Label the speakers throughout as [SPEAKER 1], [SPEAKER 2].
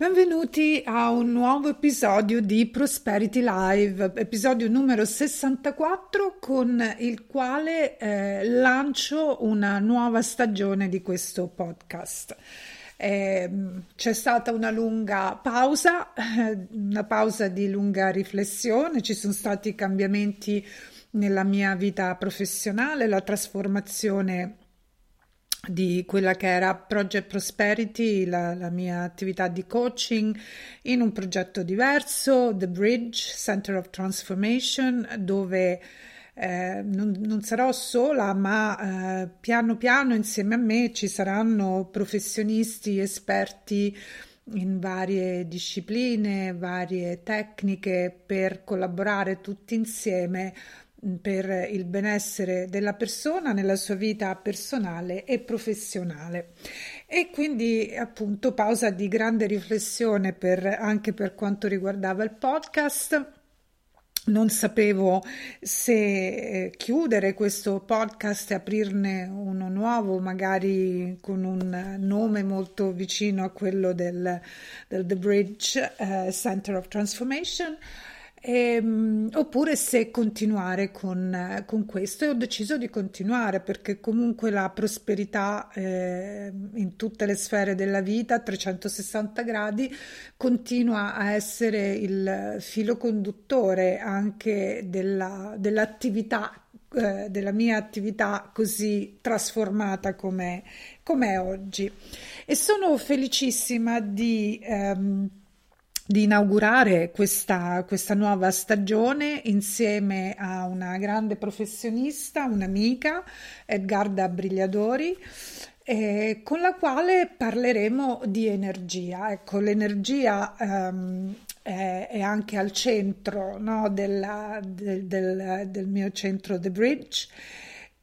[SPEAKER 1] Benvenuti a un nuovo episodio di Prosperity Live, episodio numero 64 con il quale eh, lancio una nuova stagione di questo podcast. Eh, c'è stata una lunga pausa, una pausa di lunga riflessione, ci sono stati cambiamenti nella mia vita professionale, la trasformazione di quella che era Project Prosperity, la, la, mia attività di coaching, in un progetto diverso, The Bridge Center of Transformation, dove eh, non, non, sarò sola, ma eh, piano piano insieme a me ci saranno professionisti, esperti in varie discipline, varie tecniche per collaborare tutti insieme per il benessere della persona nella sua vita personale e professionale. E quindi appunto pausa di grande riflessione per, anche per quanto riguardava il podcast. Non sapevo se eh, chiudere questo podcast e aprirne uno nuovo, magari con un nome molto vicino a quello del, del The Bridge uh, Center of Transformation Ehm, oppure se continuare con, con, questo e ho deciso di continuare perché comunque la prosperità eh, in tutte le sfere della vita a 360 gradi continua a essere il filo conduttore anche della, dell'attività eh, della mia attività così trasformata come è oggi. E sono felicissima di ehm, di inaugurare questa, questa, nuova stagione insieme a una grande professionista, un'amica, Edgarda Brigliadori, eh, con la quale parleremo di energia. Ecco, l'energia ehm, è, è, anche al centro no, della, del, del, del mio centro The Bridge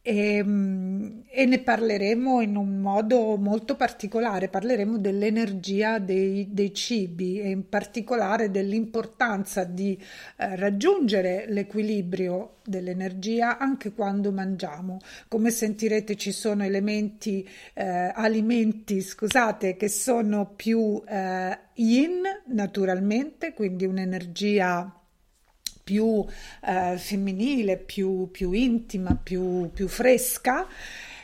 [SPEAKER 1] e, ehm, e, ne parleremo in un modo molto particolare, parleremo dell'energia dei, dei cibi e in particolare dell'importanza di eh, raggiungere l'equilibrio dell'energia anche quando mangiamo. Come sentirete ci sono elementi, eh, alimenti, scusate, che sono più eh, yin naturalmente, quindi un'energia più eh, femminile, più, più intima, più, più fresca.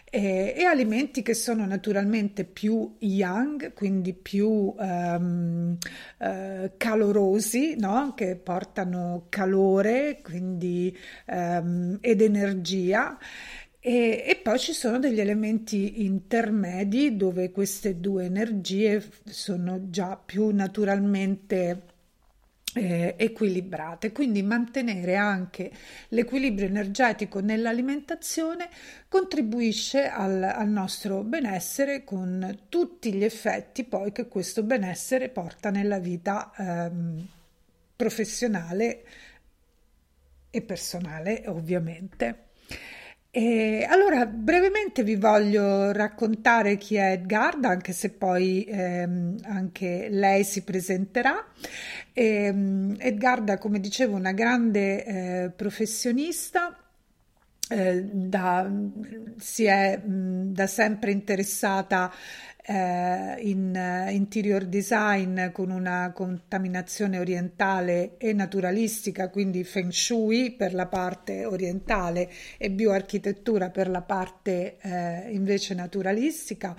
[SPEAKER 1] E, e, alimenti che sono naturalmente più young, quindi più um, uh, calorosi, no? che portano calore quindi, um, ed energia. E, e, poi ci sono degli elementi intermedi dove queste due energie sono già più naturalmente eh, equilibrate, quindi mantenere anche l'equilibrio energetico nell'alimentazione contribuisce al, al, nostro benessere con tutti gli effetti poi che questo benessere porta nella vita ehm, professionale e personale ovviamente. E allora, brevemente vi voglio raccontare chi è Edgarda, anche se poi ehm, anche lei si presenterà. E, ehm, Edgarda, come dicevo, una grande eh, professionista. Eh, da, si è mh, da sempre interessata eh, in uh, interior design con una contaminazione orientale e naturalistica, quindi feng shui per la parte orientale e bioarchitettura per la parte eh, invece naturalistica.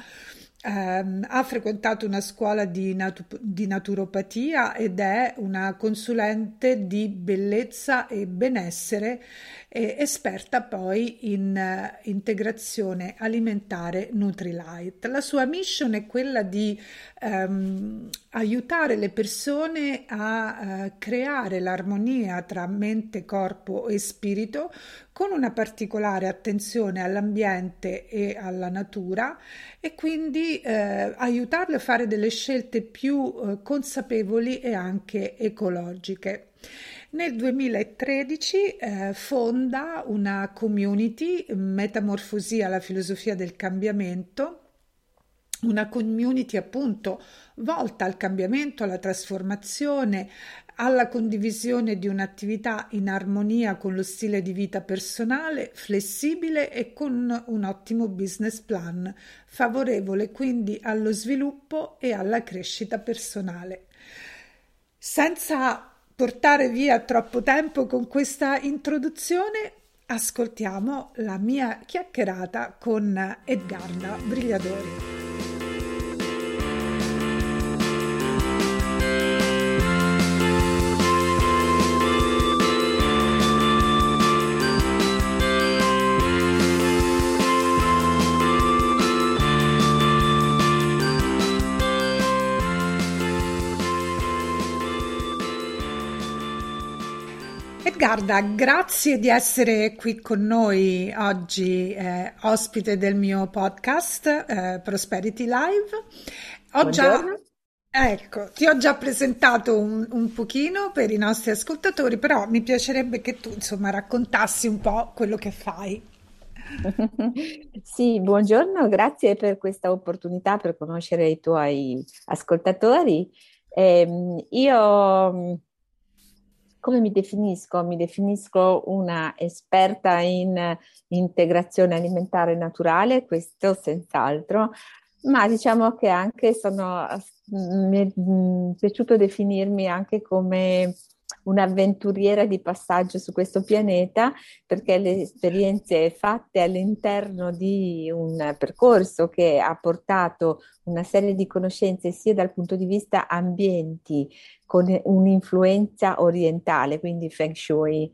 [SPEAKER 1] Um, ha frequentato una scuola di, natu- di, naturopatia ed è una consulente di bellezza e benessere, e esperta poi in uh, integrazione alimentare Nutrilite. La sua mission è quella di um, aiutare le persone a uh, creare l'armonia tra mente, corpo e spirito con una particolare attenzione all'ambiente e alla natura e quindi eh, aiutarle a fare delle scelte più eh, consapevoli e anche ecologiche. Nel 2013 eh, fonda una community, Metamorfosia alla filosofia del cambiamento, una community appunto volta al cambiamento, alla trasformazione, alla condivisione di un'attività in armonia con lo stile di vita personale, flessibile e con un ottimo business plan, favorevole quindi allo sviluppo e alla crescita personale. Senza portare via troppo tempo con questa introduzione, ascoltiamo la mia chiacchierata con Edgarda Brigliadori. Edgarda, grazie di essere qui con noi oggi, eh, ospite del mio podcast eh, Prosperity Live. Ho già, ecco, ti ho già presentato un, un pochino per i nostri ascoltatori, però mi piacerebbe che tu insomma raccontassi un po' quello che fai.
[SPEAKER 2] Sì, buongiorno, grazie per questa opportunità per conoscere i tuoi ascoltatori. Eh, io come mi definisco? Mi definisco una esperta in integrazione alimentare naturale, questo senz'altro, ma diciamo che anche sono, mi è piaciuto definirmi anche come un'avventuriera di passaggio su questo pianeta perché le esperienze fatte all'interno di un percorso che ha portato una serie di conoscenze sia dal punto di vista ambienti con un'influenza orientale, quindi Feng Shui,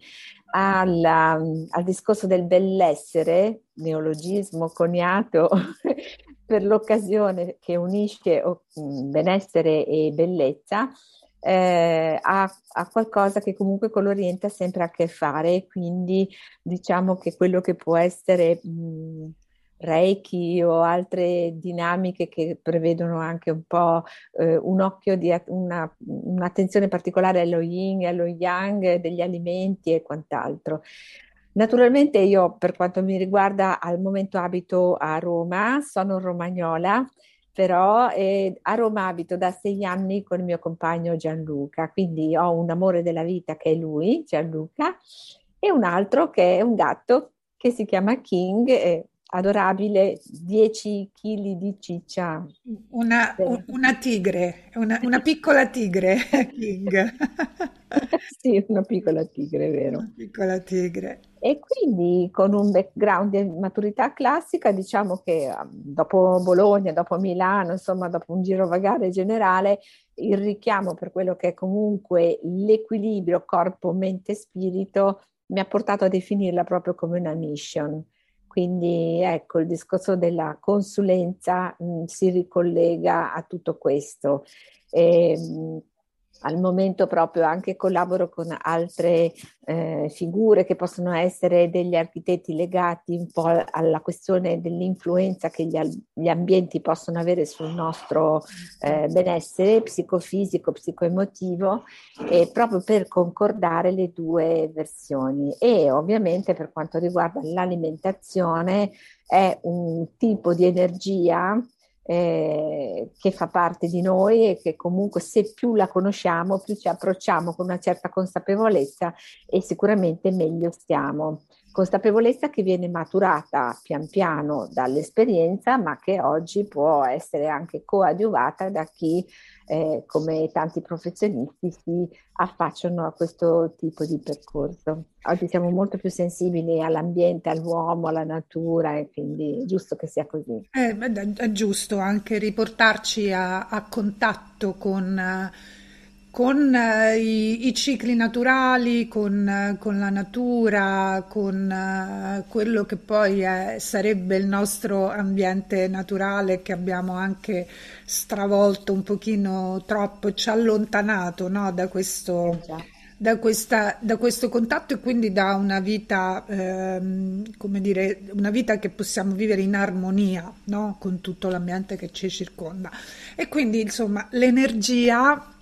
[SPEAKER 2] alla, al discorso del bellessere, neologismo coniato per l'occasione che unisce benessere e bellezza, eh, ha, ha, qualcosa che comunque con l'Oriente ha sempre a che fare, quindi diciamo che quello che può essere mh, Reiki o altre dinamiche che prevedono anche un po' eh, un occhio di una, un'attenzione particolare allo yin e allo yang degli alimenti e quant'altro. Naturalmente io per quanto mi riguarda al momento abito a Roma, sono romagnola, però eh, a Roma abito da sei anni con il mio compagno Gianluca, quindi ho un amore della vita che è lui, Gianluca, e un altro che è un gatto che si chiama King, eh, adorabile, 10 kg di ciccia.
[SPEAKER 1] Una, una tigre, una, una, piccola tigre, King.
[SPEAKER 2] sì, una piccola tigre, è vero.
[SPEAKER 1] Una piccola tigre.
[SPEAKER 2] E quindi con un background di maturità classica, diciamo che um, dopo Bologna, dopo Milano, insomma, dopo un girovagare generale, il richiamo per quello che è comunque l'equilibrio corpo, mente, spirito mi ha portato a definirla proprio come una mission quindi ecco, il discorso della consulenza mh, si ricollega a tutto questo. E, ehm, mh, al momento proprio anche collaboro con altre eh, figure che possono essere degli architetti legati un po' alla questione dell'influenza che gli, gli ambienti possono avere sul nostro eh, benessere psicofisico, psicoemotivo, e proprio per concordare le due versioni. E ovviamente per quanto riguarda l'alimentazione è un tipo di energia eh, che fa parte di noi e che comunque se più la conosciamo, più ci approcciamo con una certa consapevolezza e sicuramente meglio stiamo. Consapevolezza che viene maturata pian piano dall'esperienza, ma che oggi può essere anche coadiuvata da chi eh, come tanti professionisti si affacciano a questo tipo di percorso. Oggi siamo molto più sensibili all'ambiente, all'uomo, alla natura e quindi è giusto che sia così.
[SPEAKER 1] Eh, è giusto anche riportarci a, a contatto con... con eh, i, i, cicli naturali, con, eh, con, la natura, con eh, quello che poi è, sarebbe il nostro ambiente naturale che abbiamo anche stravolto un pochino troppo, ci ha allontanato no, da, questo, da, questa, da, questo, contatto e quindi da una vita, ehm, come dire, una vita che possiamo vivere in armonia no, con tutto l'ambiente che ci circonda. E quindi, insomma, l'energia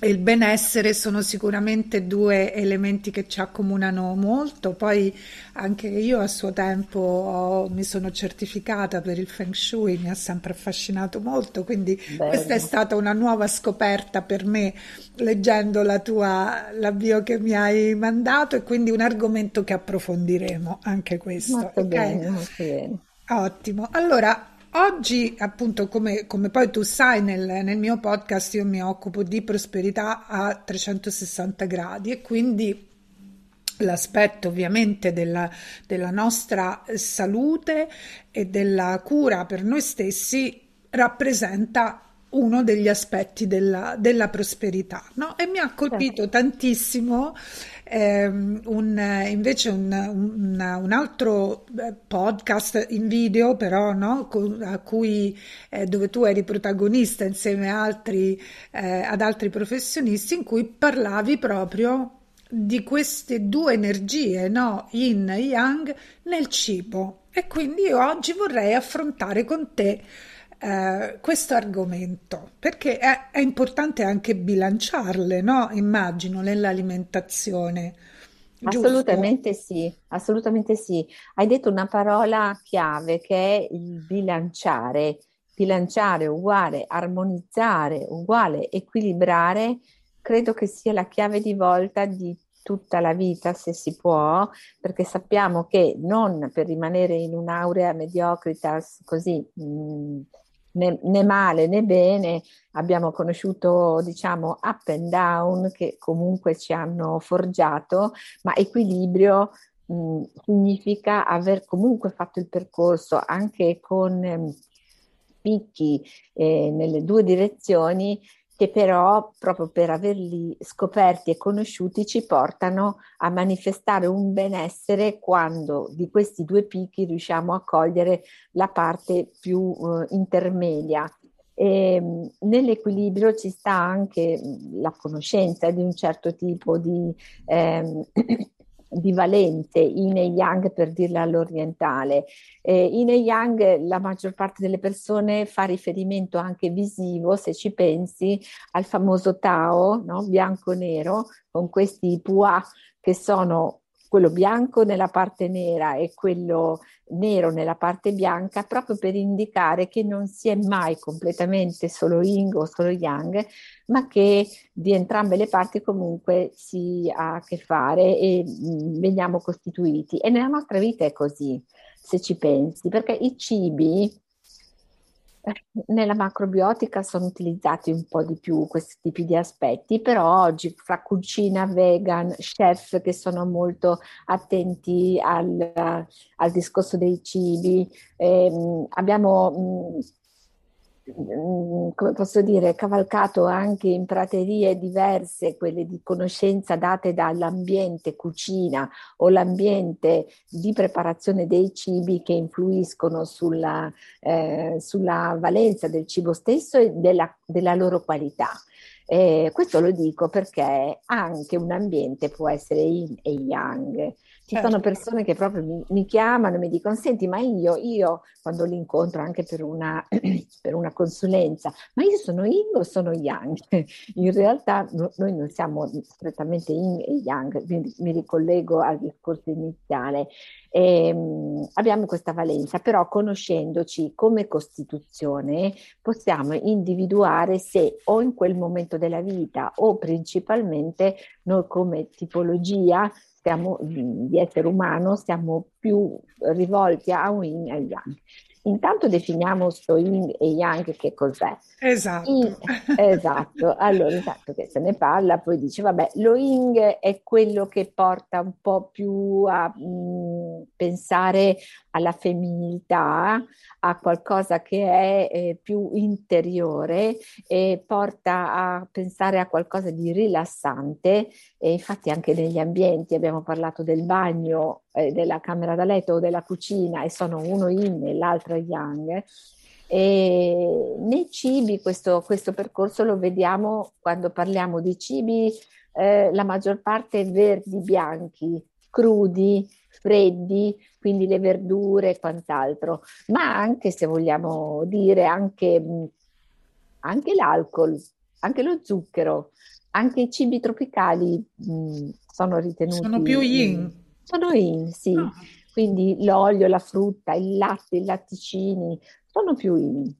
[SPEAKER 1] e il benessere sono sicuramente due elementi che ci accomunano molto. Poi anche io a suo tempo ho, mi sono certificata per il Feng Shui, mi ha sempre affascinato molto, quindi Bello. questa è stata una nuova scoperta per me leggendo la tua l'avvio che mi hai mandato e quindi un argomento che approfondiremo anche questo.
[SPEAKER 2] Molto okay? bene, molto bene.
[SPEAKER 1] Ottimo. Allora, Oggi, appunto, come, come, poi tu sai, nel, nel, mio podcast io mi occupo di prosperità a 360 gradi e quindi l'aspetto ovviamente della, della nostra salute e della cura per noi stessi rappresenta uno degli aspetti della, della prosperità, no? E mi ha colpito certo. tantissimo ehm, un, invece un, un, un, altro eh, podcast in video, però, no? a cui, eh, dove tu eri protagonista insieme altri, eh, ad altri professionisti, in cui parlavi proprio di queste due energie, no? Yin e Yang, nel cibo. E quindi oggi vorrei affrontare con te eh, questo argomento perché è, è, importante anche bilanciarle, no? Immagino nell'alimentazione.
[SPEAKER 2] Assolutamente sì, assolutamente sì. Hai detto una parola chiave che è il bilanciare. Bilanciare uguale armonizzare, uguale equilibrare, credo che sia la chiave di volta di tutta la vita se si può, perché sappiamo che non per rimanere in un'aurea mediocritas così mh, mm, né, né, male né bene, abbiamo conosciuto diciamo up and down che comunque ci hanno forgiato, ma equilibrio mh, significa aver comunque fatto il percorso anche con eh, picchi eh, nelle due direzioni che però proprio per averli scoperti e conosciuti ci portano a manifestare un benessere quando di questi due picchi riusciamo a cogliere la parte più eh, intermedia. E, ehm, nell'equilibrio ci sta anche la conoscenza di un certo tipo di eh, di valenze, yin e yang per dirla all'orientale. Eh, yin e yang la maggior parte delle persone fa riferimento anche visivo, se ci pensi, al famoso Tao, no? bianco-nero, con questi pua che sono quello bianco nella parte nera e quello nero nella parte bianca, proprio per indicare che non si è mai completamente solo yin o solo yang, ma che di entrambe le parti comunque si ha a che fare e mh, mm, veniamo costituiti. E nella nostra vita è così, se ci pensi, perché i cibi nella macrobiotica sono utilizzati un po' di più questi tipi di aspetti, però oggi fra cucina vegan, chef che sono molto attenti al, al discorso dei cibi, ehm, abbiamo mh, come posso dire, cavalcato anche in praterie diverse, quelle di conoscenza date dall'ambiente cucina o l'ambiente di preparazione dei cibi che influiscono sulla, eh, sulla valenza del cibo stesso e della, della loro qualità. Eh, questo lo dico perché anche un ambiente può essere yin e yang. Ci certo. sono persone che proprio mi, mi, chiamano e mi dicono: Senti, ma io, io quando li incontro anche per una, per una consulenza, ma io sono yin o sono yang? In realtà no, noi non siamo strettamente yin e yang, quindi mi ricollego al discorso iniziale. E, um, abbiamo questa valenza, però conoscendoci come Costituzione possiamo individuare se o in quel momento della vita o principalmente noi come tipologia siamo, di essere umano siamo più rivolti a un yin e a yang. Intanto definiamo sto yin e yang che cos'è.
[SPEAKER 1] Esatto.
[SPEAKER 2] In, esatto. Allora, intanto che se ne parla, poi dice, vabbè, lo yin è quello che porta un po' più a mh, pensare alla femminilità, a qualcosa che è eh, più interiore e porta a pensare a qualcosa di rilassante e infatti anche negli ambienti abbiamo parlato del bagno, eh, della camera da letto o della cucina e sono uno yin e l'altro yang. E nei cibi questo, questo percorso lo vediamo quando parliamo di cibi, eh, la maggior parte verdi, bianchi, crudi, freddi, quindi le verdure e quant'altro, ma anche se vogliamo dire anche, anche l'alcol anche lo zucchero, anche i cibi tropicali mh, sono ritenuti...
[SPEAKER 1] Sono più yin.
[SPEAKER 2] Sono yin, sì. Oh. Quindi l'olio, la frutta, il latte, i latticini sono più yin.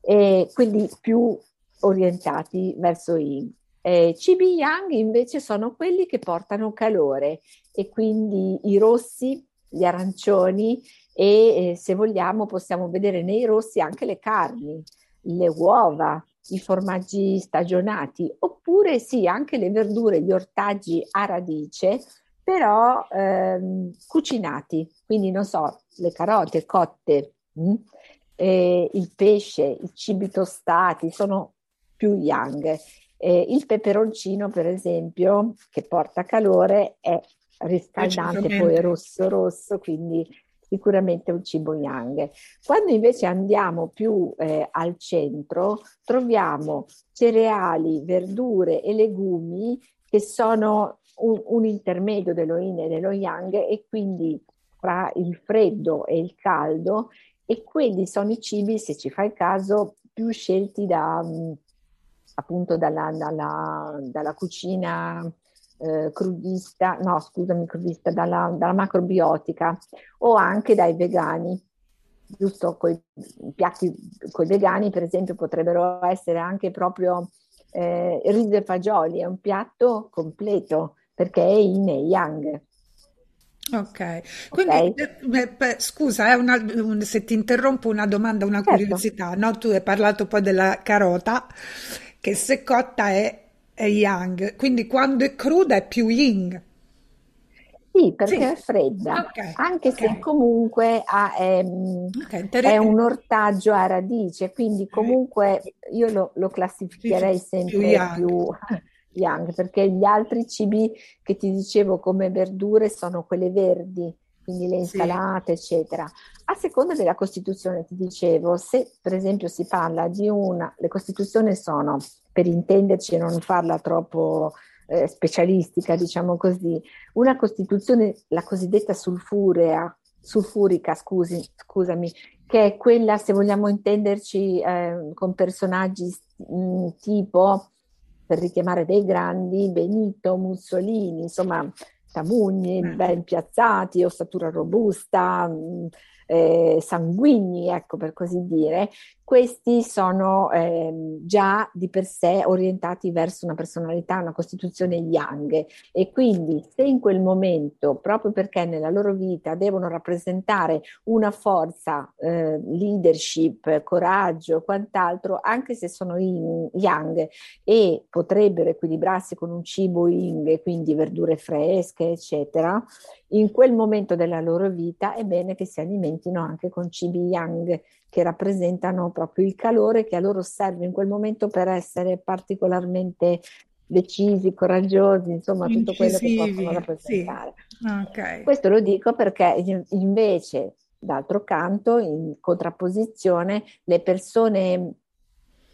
[SPEAKER 2] E quindi più orientati verso yin. Eh, cibi yang invece sono quelli che portano calore e quindi i rossi, gli arancioni e eh, se vogliamo possiamo vedere nei rossi anche le carni, le uova, i formaggi stagionati oppure sì anche le verdure, gli ortaggi a radice però ehm, cucinati, quindi non so, le carote cotte, mh? Mm, eh, il pesce, i cibi tostati sono più young eh, il peperoncino, per esempio, che porta calore, è riscaldante, poi rosso rosso, quindi sicuramente un cibo yang. Quando invece andiamo più eh, al centro, troviamo cereali, verdure e legumi che sono un, un intermedio dello yin e dello yang e quindi tra il freddo e il caldo e quelli sono i cibi, se ci fai caso, più scelti da, appunto dalla, dalla, dalla cucina eh, crudista, no scusami crudista, dalla, dalla macrobiotica o anche dai vegani giusto, con i piatti con i vegani, per esempio, potrebbero essere anche proprio eh, riso e fagioli, è un piatto completo perché è in e yang.
[SPEAKER 1] Ok, quindi okay. Eh, scusa, eh, una, un, se ti interrompo una domanda, una certo. curiosità, no? Tu hai parlato poi della carota che se cotta è, è yang, quindi quando è cruda è più yin.
[SPEAKER 2] Sì, perché sì. è fredda, okay. anche okay. se comunque ha, è, okay, è, un ortaggio a radice, quindi comunque io lo, lo classificherei sempre più young. più young, perché gli altri cibi che ti dicevo come verdure sono quelle verdi, quindi le insalate, sì. eccetera. A seconda della Costituzione, ti dicevo, se per esempio si parla di una, le Costituzioni sono, per intenderci e non farla troppo eh, specialistica, diciamo così, una Costituzione, la cosiddetta sulfurea, sulfurica, scusi, scusami, che è quella, se vogliamo intenderci, eh, con personaggi mh, mm, tipo, per richiamare dei grandi, Benito, Mussolini, insomma, Tamugni, ben piazzati, ossatura robusta, mh, eh, sanguigni, ecco per così dire, questi sono eh, già di per sé orientati verso una personalità, una costituzione yang. E quindi se in quel momento, proprio perché nella loro vita devono rappresentare una forza, eh, leadership, coraggio, quant'altro, anche se sono in yang e potrebbero equilibrarsi con un cibo yin, quindi verdure fresche, eccetera, in quel momento della loro vita è bene che si alimentino anche con cibi yang che rappresentano proprio il calore che a loro serve in quel momento per essere particolarmente decisi, coraggiosi, insomma tutto quello che possono rappresentare. Sì. Okay. Questo lo dico perché invece, d'altro canto, in contrapposizione, le persone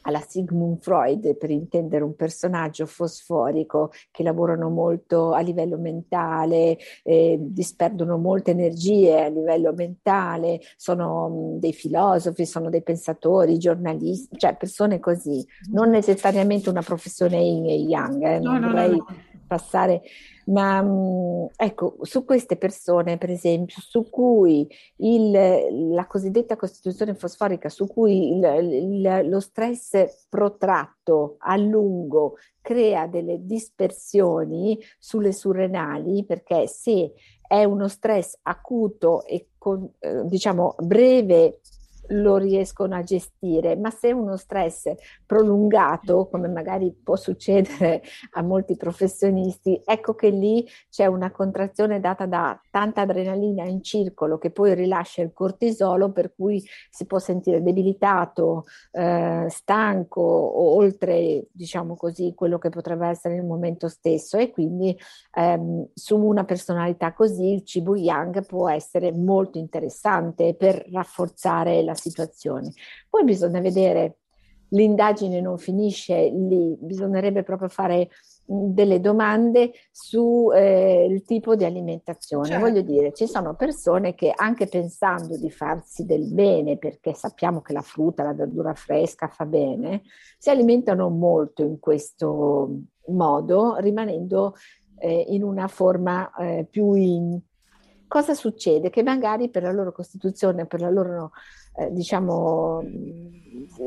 [SPEAKER 2] alla Sigmund Freud, per intendere un personaggio fosforico che lavorano molto a livello mentale, eh, disperdono molte energie a livello mentale, sono mh, dei filosofi, sono dei pensatori, giornalisti, cioè persone così, non necessariamente una professione yin e yang, eh, non no, vorrei no, no, passare ma mm, ecco, su queste persone, per esempio, su cui il, la cosiddetta costituzione fosforica, su cui il, il, lo stress protratto a lungo crea delle dispersioni sulle surrenali, perché se è uno stress acuto e con, eh, diciamo breve lo riescono a gestire, ma se uno stress prolungato, come magari può succedere a molti professionisti, ecco che lì c'è una contrazione data da tanta adrenalina in circolo che poi rilascia il cortisolo, per cui si può sentire debilitato, eh, stanco, oltre, diciamo così, quello che potrebbe essere il momento stesso. E quindi ehm, su una personalità così il cibo yang può essere molto interessante per rafforzare la situazione. Poi bisogna vedere l'indagine non finisce lì, bisognerebbe proprio fare delle domande sul eh, tipo di alimentazione. Certo. Voglio dire, ci sono persone che anche pensando di farsi del bene, perché sappiamo che la frutta, la verdura fresca fa bene, si alimentano molto in questo modo, rimanendo eh, in una forma eh, più in... Cosa succede? Che magari per la loro costituzione, per la loro eh, diciamo,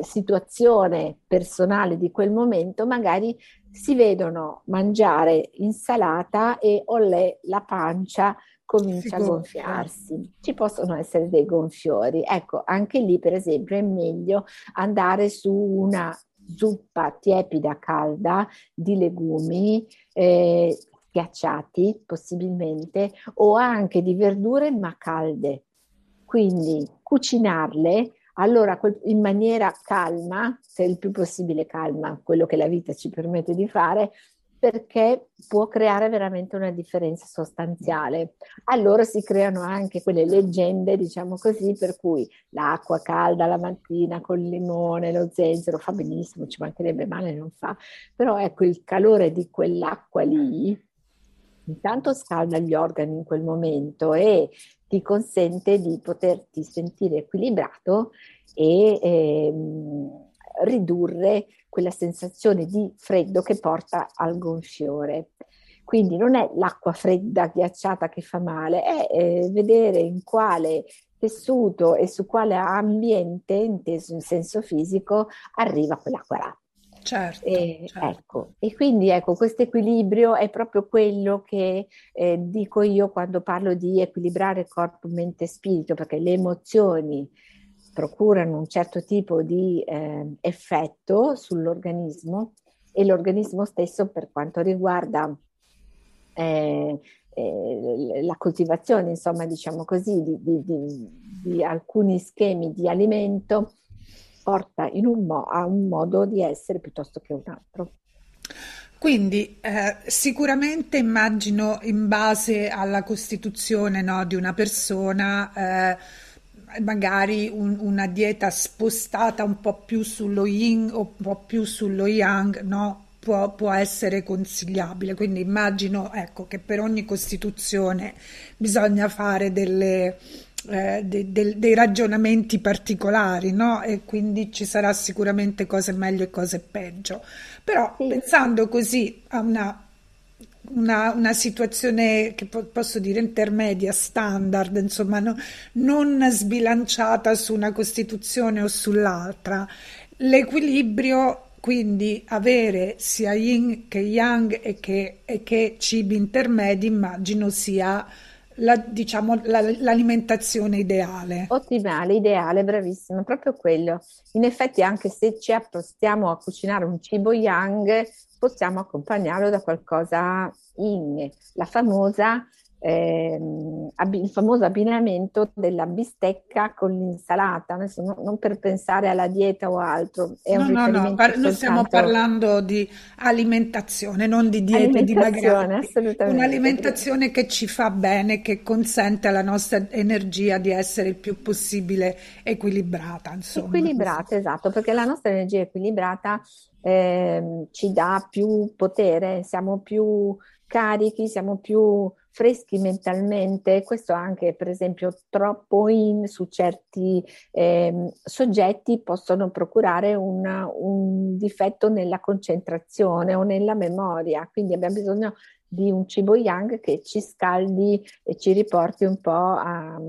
[SPEAKER 2] situazione personale di quel momento, magari si vedono mangiare insalata e olè la pancia comincia a gonfiarsi. Ci possono essere dei gonfiori. Ecco, anche lì per esempio è meglio andare su una zuppa tiepida calda di legumi eh, ghiacciati possibilmente o anche di verdure ma calde. Quindi cucinarle allora in maniera calma, se il più possibile calma, quello che la vita ci permette di fare, perché può creare veramente una differenza sostanziale. Allora si creano anche quelle leggende, diciamo così, per cui l'acqua calda la mattina con il limone, lo zenzero fa benissimo, ci mancherebbe male, non fa, però ecco il calore di quell'acqua lì intanto scalda gli organi in quel momento e ti consente di poterti sentire equilibrato e ehm, ridurre quella sensazione di freddo che porta al gonfiore. Quindi non è l'acqua fredda ghiacciata che fa male, è eh, vedere in quale tessuto e su quale ambiente, inteso in senso fisico, arriva quell'acqua là.
[SPEAKER 1] Certo,
[SPEAKER 2] e,
[SPEAKER 1] certo.
[SPEAKER 2] Ecco, e quindi ecco, questo equilibrio è proprio quello che eh, dico io quando parlo di equilibrare corpo, mente e spirito, perché le emozioni procurano un certo tipo di eh, effetto sull'organismo e l'organismo stesso per quanto riguarda eh, eh, la coltivazione, insomma, diciamo così, di, di, di, di alcuni schemi di alimento porta un mo- a un modo di essere piuttosto che un altro.
[SPEAKER 1] Quindi eh, sicuramente immagino in base alla costituzione no, di una persona, eh, magari un, una dieta spostata un po' più sullo yin o un po' più sullo yang, no? Può, può, essere consigliabile. Quindi immagino ecco, che per ogni costituzione bisogna fare delle, eh, de, de, dei ragionamenti particolari, no? E quindi ci sarà sicuramente cose meglio e cose peggio. Però sì. pensando così a una, una, una situazione che po- posso dire intermedia, standard, insomma, no, non sbilanciata su una costituzione o sull'altra, l'equilibrio quindi avere sia yin che yang e che, e che cibi intermedi immagino sia la, diciamo, la, l'alimentazione ideale.
[SPEAKER 2] Ottimale, ideale, bravissima, proprio quello. In effetti anche se ci appostiamo a cucinare un cibo yang, possiamo accompagnarlo da qualcosa in, la famosa ehm, il famoso abbinamento della bistecca con l'insalata, Adesso non, non per pensare alla dieta o altro.
[SPEAKER 1] È no, no, no, par- noi stiamo parlando di alimentazione, non di diete dimagranti. Un'alimentazione che ci fa bene, che consente alla nostra energia di essere il più possibile equilibrata. Insomma.
[SPEAKER 2] Equilibrata, esatto, perché la nostra energia equilibrata eh, ci dà più potere, siamo più carichi, siamo più freschi mentalmente, questo anche per esempio troppo in su certi eh, soggetti possono procurare una, un difetto nella concentrazione o nella memoria, quindi abbiamo bisogno di un cibo yang che ci scaldi e ci riporti un po' a,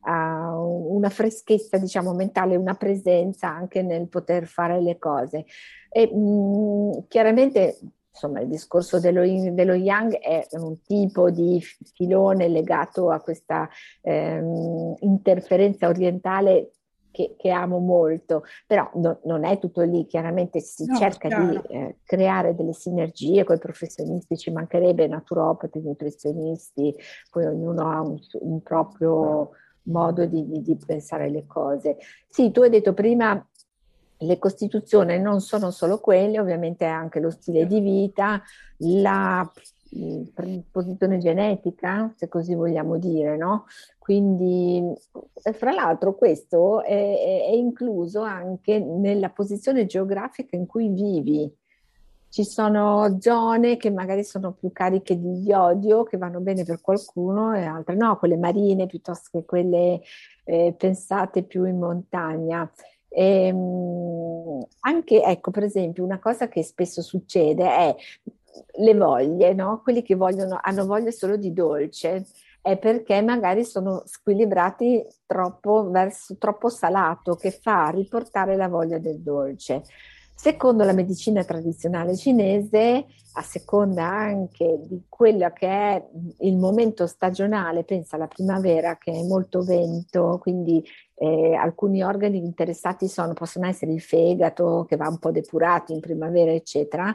[SPEAKER 2] a una freschezza diciamo mentale, una presenza anche nel poter fare le cose. E, mh, chiaramente insomma, il discorso dello, dello, Yang è un tipo di filone legato a questa ehm, interferenza orientale che, che, amo molto, però no, non è tutto lì, chiaramente si no, cerca chiaro. di eh, creare delle sinergie con i professionisti, ci mancherebbe naturopati, nutrizionisti, poi ognuno ha un, un proprio modo di, di, di pensare le cose. Sì, tu hai detto prima le costituzioni non sono solo quelle, ovviamente anche lo stile di vita, la, predisposizione genetica, se così vogliamo dire, no? Quindi, fra l'altro, questo è, è, incluso anche nella posizione geografica in cui vivi. Ci sono zone che magari sono più cariche di iodio, che vanno bene per qualcuno, e altre no, quelle marine piuttosto che quelle eh, pensate più in montagna. E, ehm, anche, ecco, per esempio, una cosa che spesso succede è le voglie, no? Quelli che vogliono, hanno voglia solo di dolce, è perché magari sono squilibrati troppo verso troppo salato, che fa riportare la voglia del dolce. Secondo la medicina tradizionale cinese, a seconda anche di quello che è il momento stagionale, pensa alla primavera che è molto vento, quindi eh, alcuni organi interessati sono, possono essere il fegato che va un po' depurato in primavera, eccetera,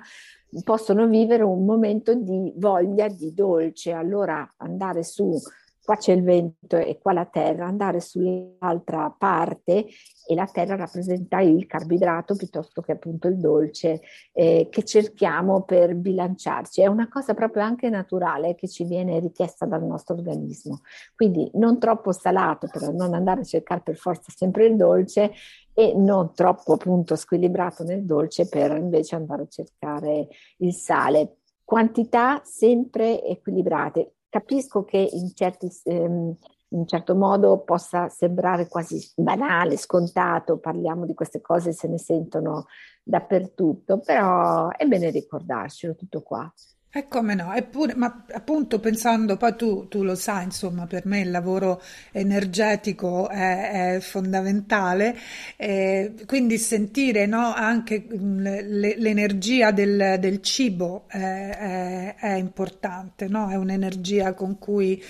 [SPEAKER 2] possono vivere un momento di voglia di dolce. Allora andare su qua c'è il vento e qua la terra, andare sull'altra parte e la terra rappresenta il carboidrato piuttosto che appunto il dolce eh, che cerchiamo per bilanciarci. È una cosa proprio anche naturale che ci viene richiesta dal nostro organismo. Quindi non troppo salato per non andare a cercare per forza sempre il dolce e non troppo appunto squilibrato nel dolce per invece andare a cercare il sale. Quantità sempre equilibrate Capisco che in, certi, ehm, in un certo modo possa sembrare quasi banale, scontato, parliamo di queste cose, se ne sentono dappertutto, però è bene ricordarcelo tutto qua.
[SPEAKER 1] E come no, eppure, ma appunto pensando, poi tu, tu, lo sai, insomma, per me il lavoro energetico è, è fondamentale, eh, quindi sentire no, anche le, l'energia del, del cibo è, è, è importante, no? è un'energia con cui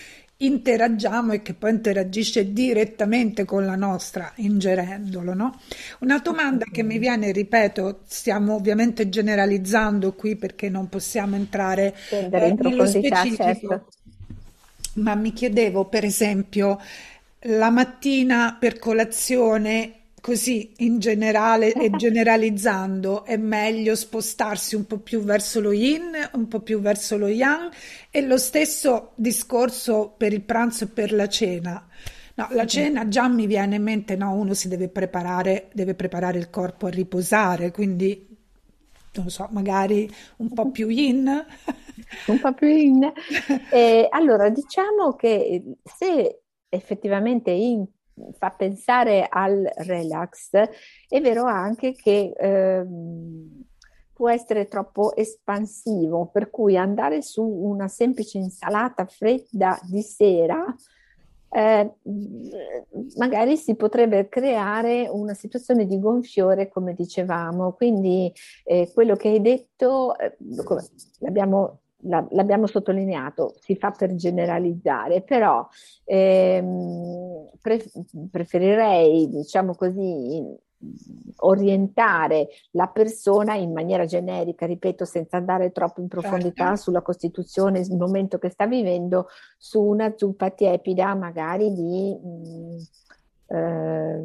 [SPEAKER 1] interagiamo e che poi interagisce direttamente con la nostra ingerendolo. No? Una domanda che mi viene, ripeto, stiamo ovviamente generalizzando qui perché non possiamo entrare eh, nello specifico, certo. ma mi chiedevo per esempio la mattina per colazione così in generale e generalizzando è meglio spostarsi un po' più verso lo yin, un po' più verso lo yang e lo stesso discorso per il pranzo e per la cena. No, la cena già mi viene in mente, no, uno si deve preparare, deve preparare il corpo a riposare, quindi non so, magari un po' più yin.
[SPEAKER 2] un po' più yin. Eh, allora, diciamo che se effettivamente in fa pensare al relax, è vero anche che eh, può essere troppo espansivo, per cui andare su una semplice insalata fredda di sera eh, magari si potrebbe creare una situazione di gonfiore, come dicevamo. Quindi eh, quello che hai detto, eh, l'abbiamo l'abbiamo sottolineato, si fa per generalizzare, però ehm, pre- preferirei, diciamo così, orientare la persona in maniera generica, ripeto, senza andare troppo in profondità certo. sulla costituzione, il momento che sta vivendo, su una zuppa tiepida magari di... Mh, eh,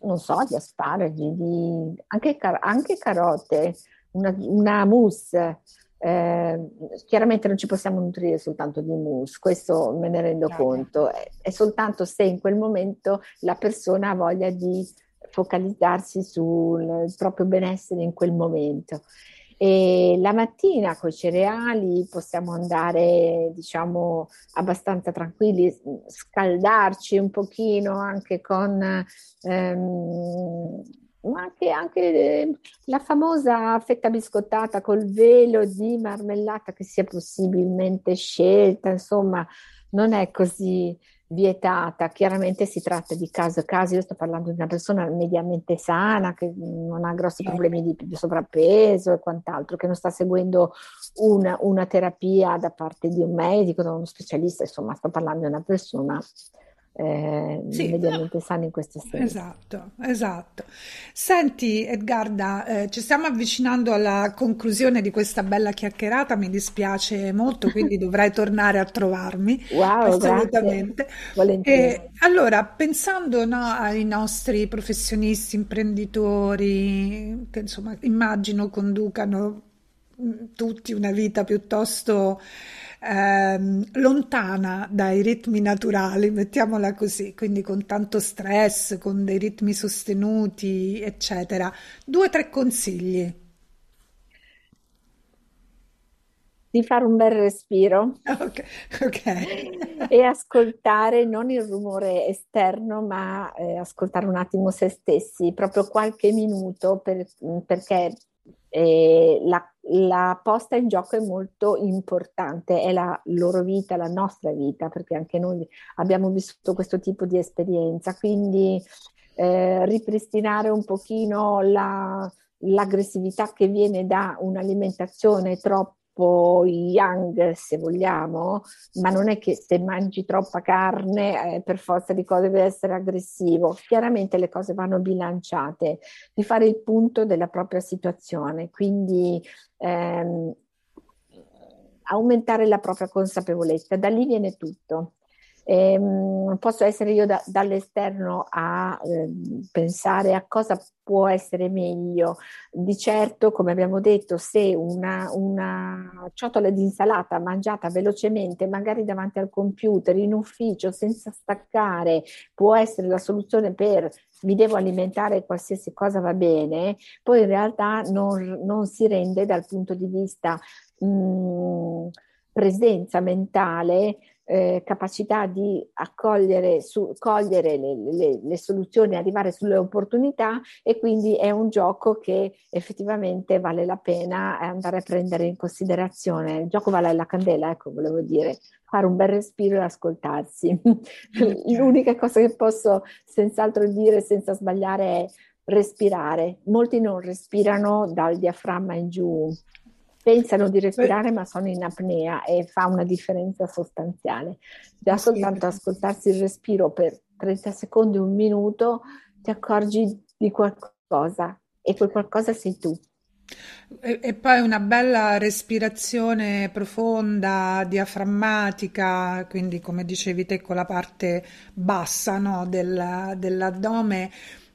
[SPEAKER 2] non so, di asparagi, di, anche, car- anche carote, una, una mousse, eh, chiaramente non ci possiamo nutrire soltanto di mousse, questo me ne rendo no, conto, è, è, soltanto se in quel momento la persona ha voglia di focalizzarsi sul proprio benessere in quel momento. E la mattina con i cereali possiamo andare, diciamo, abbastanza tranquilli, scaldarci un pochino anche con ehm, ma anche, anche eh, la famosa fetta biscottata col velo di marmellata che sia possibilmente scelta, insomma, non è così vietata. Chiaramente si tratta di caso a caso. Io sto parlando di una persona mediamente sana, che non ha grossi certo. problemi di, di sovrappeso e quant'altro, che non sta seguendo una, una terapia da parte di un medico, da uno specialista. Insomma, sto parlando di una persona eh, sì, mediamente no. sani in questo senso.
[SPEAKER 1] Esatto, esatto. Senti Edgarda, eh, ci stiamo avvicinando alla conclusione di questa bella chiacchierata, mi dispiace molto, quindi dovrai tornare a trovarmi.
[SPEAKER 2] Wow, assolutamente.
[SPEAKER 1] E, allora, pensando no, ai nostri professionisti, imprenditori, che insomma immagino conducano tutti una vita piuttosto ehm, lontana dai ritmi naturali, mettiamola così, quindi con tanto stress, con dei ritmi sostenuti, eccetera. Due o tre consigli.
[SPEAKER 2] Di fare un bel respiro
[SPEAKER 1] Ok, ok.
[SPEAKER 2] e ascoltare non il rumore esterno, ma eh, ascoltare un attimo se stessi, proprio qualche minuto, per- perché eh, la, la posta in gioco è molto importante, è la loro vita, la nostra vita, perché anche noi abbiamo vissuto questo tipo di esperienza, quindi eh, ripristinare un pochino la- l'aggressività che viene da un'alimentazione troppo young, se vogliamo, ma non è che se mangi troppa carne eh, per forza di cose deve essere aggressivo. Chiaramente le cose vanno bilanciate, di fare il punto della propria situazione, quindi ehm, aumentare la propria consapevolezza, da lì viene tutto. Ehm, posso essere io da- dall'esterno a ehm, pensare a cosa può essere meglio. Di certo, come abbiamo detto, se una, una ciotola di insalata mangiata velocemente, magari davanti al computer, in ufficio, senza staccare, può essere la soluzione per mi devo alimentare qualsiasi cosa va bene, poi in realtà non, non si rende dal punto di vista mh, presenza mentale eh, capacità di accogliere, su, cogliere le, le, le soluzioni, arrivare sulle opportunità e quindi è un gioco che effettivamente vale la pena andare a prendere in considerazione. Il gioco vale la candela, ecco, volevo dire, fare un bel respiro e ascoltarsi. L'unica cosa che posso senz'altro dire senza sbagliare è respirare. Molti non respirano dal diaframma in giù, pensano di respirare ma sono in apnea e fa una differenza sostanziale. Già soltanto ascoltarsi il respiro per 30 secondi, un minuto, ti accorgi di qualcosa e quel qualcosa sei tu.
[SPEAKER 1] E, e poi una bella respirazione profonda, diaframmatica, quindi come dicevi te con la parte bassa, no, del- dell'addome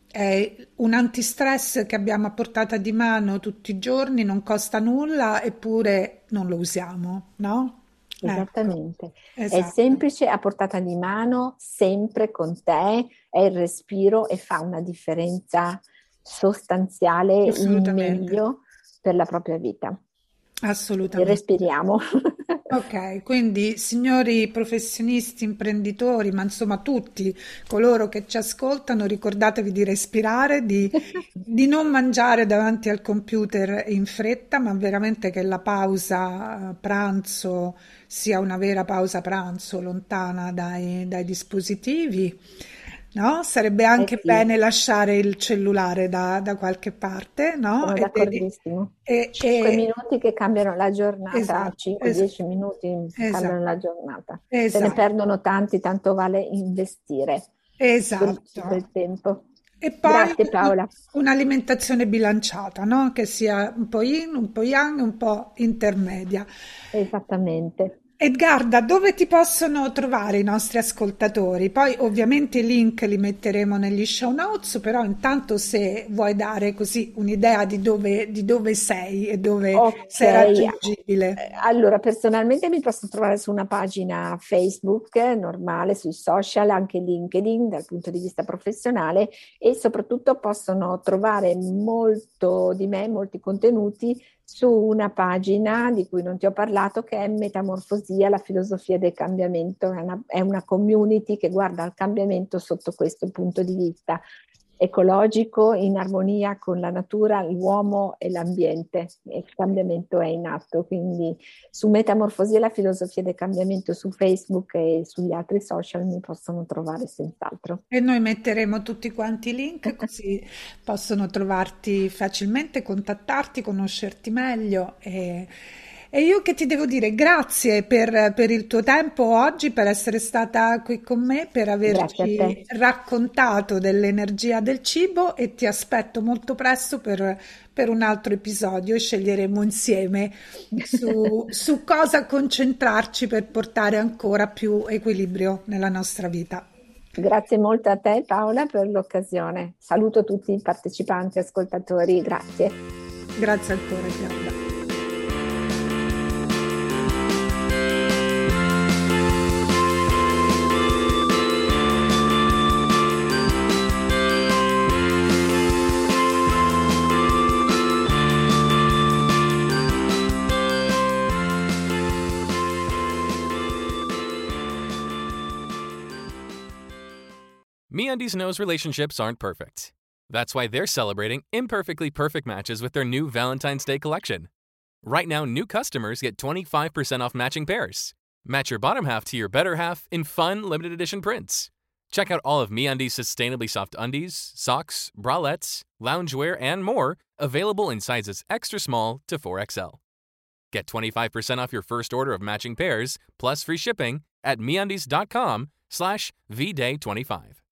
[SPEAKER 1] è un antistress che abbiamo a portata di mano tutti i giorni, non costa nulla, eppure non lo usiamo, no? Ecco,
[SPEAKER 2] Esattamente, è
[SPEAKER 1] esatto,
[SPEAKER 2] semplice, a portata di mano, sempre con te, è il respiro e fa una differenza sostanziale in meglio per la propria vita. E
[SPEAKER 1] assolutamente.
[SPEAKER 2] respiriamo.
[SPEAKER 1] Ok, quindi signori professionisti, imprenditori, ma insomma tutti coloro che ci ascoltano, ricordatevi di respirare, di, di non mangiare davanti al computer in fretta, ma veramente che la pausa eh, pranzo sia una vera pausa pranzo, lontana dai, dai dispositivi. No? Sarebbe
[SPEAKER 2] Eh
[SPEAKER 1] anche
[SPEAKER 2] sì,
[SPEAKER 1] bene lasciare il cellulare da, da qualche parte, no?
[SPEAKER 2] sono d'accordissimo.
[SPEAKER 1] e,
[SPEAKER 2] 5
[SPEAKER 1] e-
[SPEAKER 2] minuti che cambiano la giornata,
[SPEAKER 1] esatto, es-
[SPEAKER 2] 5-10 minuti cambiano
[SPEAKER 1] esatto.
[SPEAKER 2] la giornata. Se ne
[SPEAKER 1] Esatto,
[SPEAKER 2] perdono tanti, tanto vale investire
[SPEAKER 1] esatto.
[SPEAKER 2] del tempo.
[SPEAKER 1] E poi
[SPEAKER 2] Grazie
[SPEAKER 1] un'alimentazione bilanciata, no? Che sia un po' yin, un po' yang, un po' intermedia.
[SPEAKER 2] Esattamente.
[SPEAKER 1] Edgarda, dove ti possono trovare i nostri ascoltatori? Poi ovviamente i link li metteremo negli show notes, però intanto se vuoi dare così un'idea di dove, di dove sei e dove
[SPEAKER 2] Ok,
[SPEAKER 1] sei
[SPEAKER 2] eh,
[SPEAKER 1] raggiungibile.
[SPEAKER 2] allora personalmente mi posso trovare su una pagina Facebook eh, normale, sui social, anche LinkedIn dal punto di vista professionale e soprattutto possono trovare molto di me, molti contenuti su una pagina di cui non ti ho parlato che è Metamorfosia, la filosofia del cambiamento, è una, è una community che guarda al cambiamento sotto questo punto di vista ecologico, in armonia con la natura, l'uomo e l'ambiente. E Il cambiamento è in atto, quindi su Metamorfosia, la filosofia del cambiamento su Facebook e sugli altri social mi possono trovare senz'altro.
[SPEAKER 1] E noi metteremo tutti quanti i link così possono trovarti facilmente, contattarti, conoscerti meglio. E, e io che ti devo dire grazie per, per il tuo tempo oggi, per essere stata qui con me, per averci raccontato dell'energia del cibo e ti aspetto molto presto per, per un altro episodio e sceglieremo insieme su, su cosa concentrarci per portare ancora più equilibrio nella nostra vita.
[SPEAKER 2] Grazie molto a te Paola per l'occasione. Saluto tutti i partecipanti, ascoltatori, grazie.
[SPEAKER 1] Grazie ancora, Giada.
[SPEAKER 3] MeUndies knows relationships aren't perfect. That's why they're celebrating imperfectly perfect matches with their new Valentine's Day collection. Right now, new customers get 25% off matching pairs. Match your bottom half to your better half in fun, limited edition prints. Check out all of MeUndies' sustainably soft undies, socks, bralettes, loungewear, and more, available in sizes extra small to 4XL. Get 25% off your first order of matching pairs, plus free shipping, at MeUndies.com slash VDay25.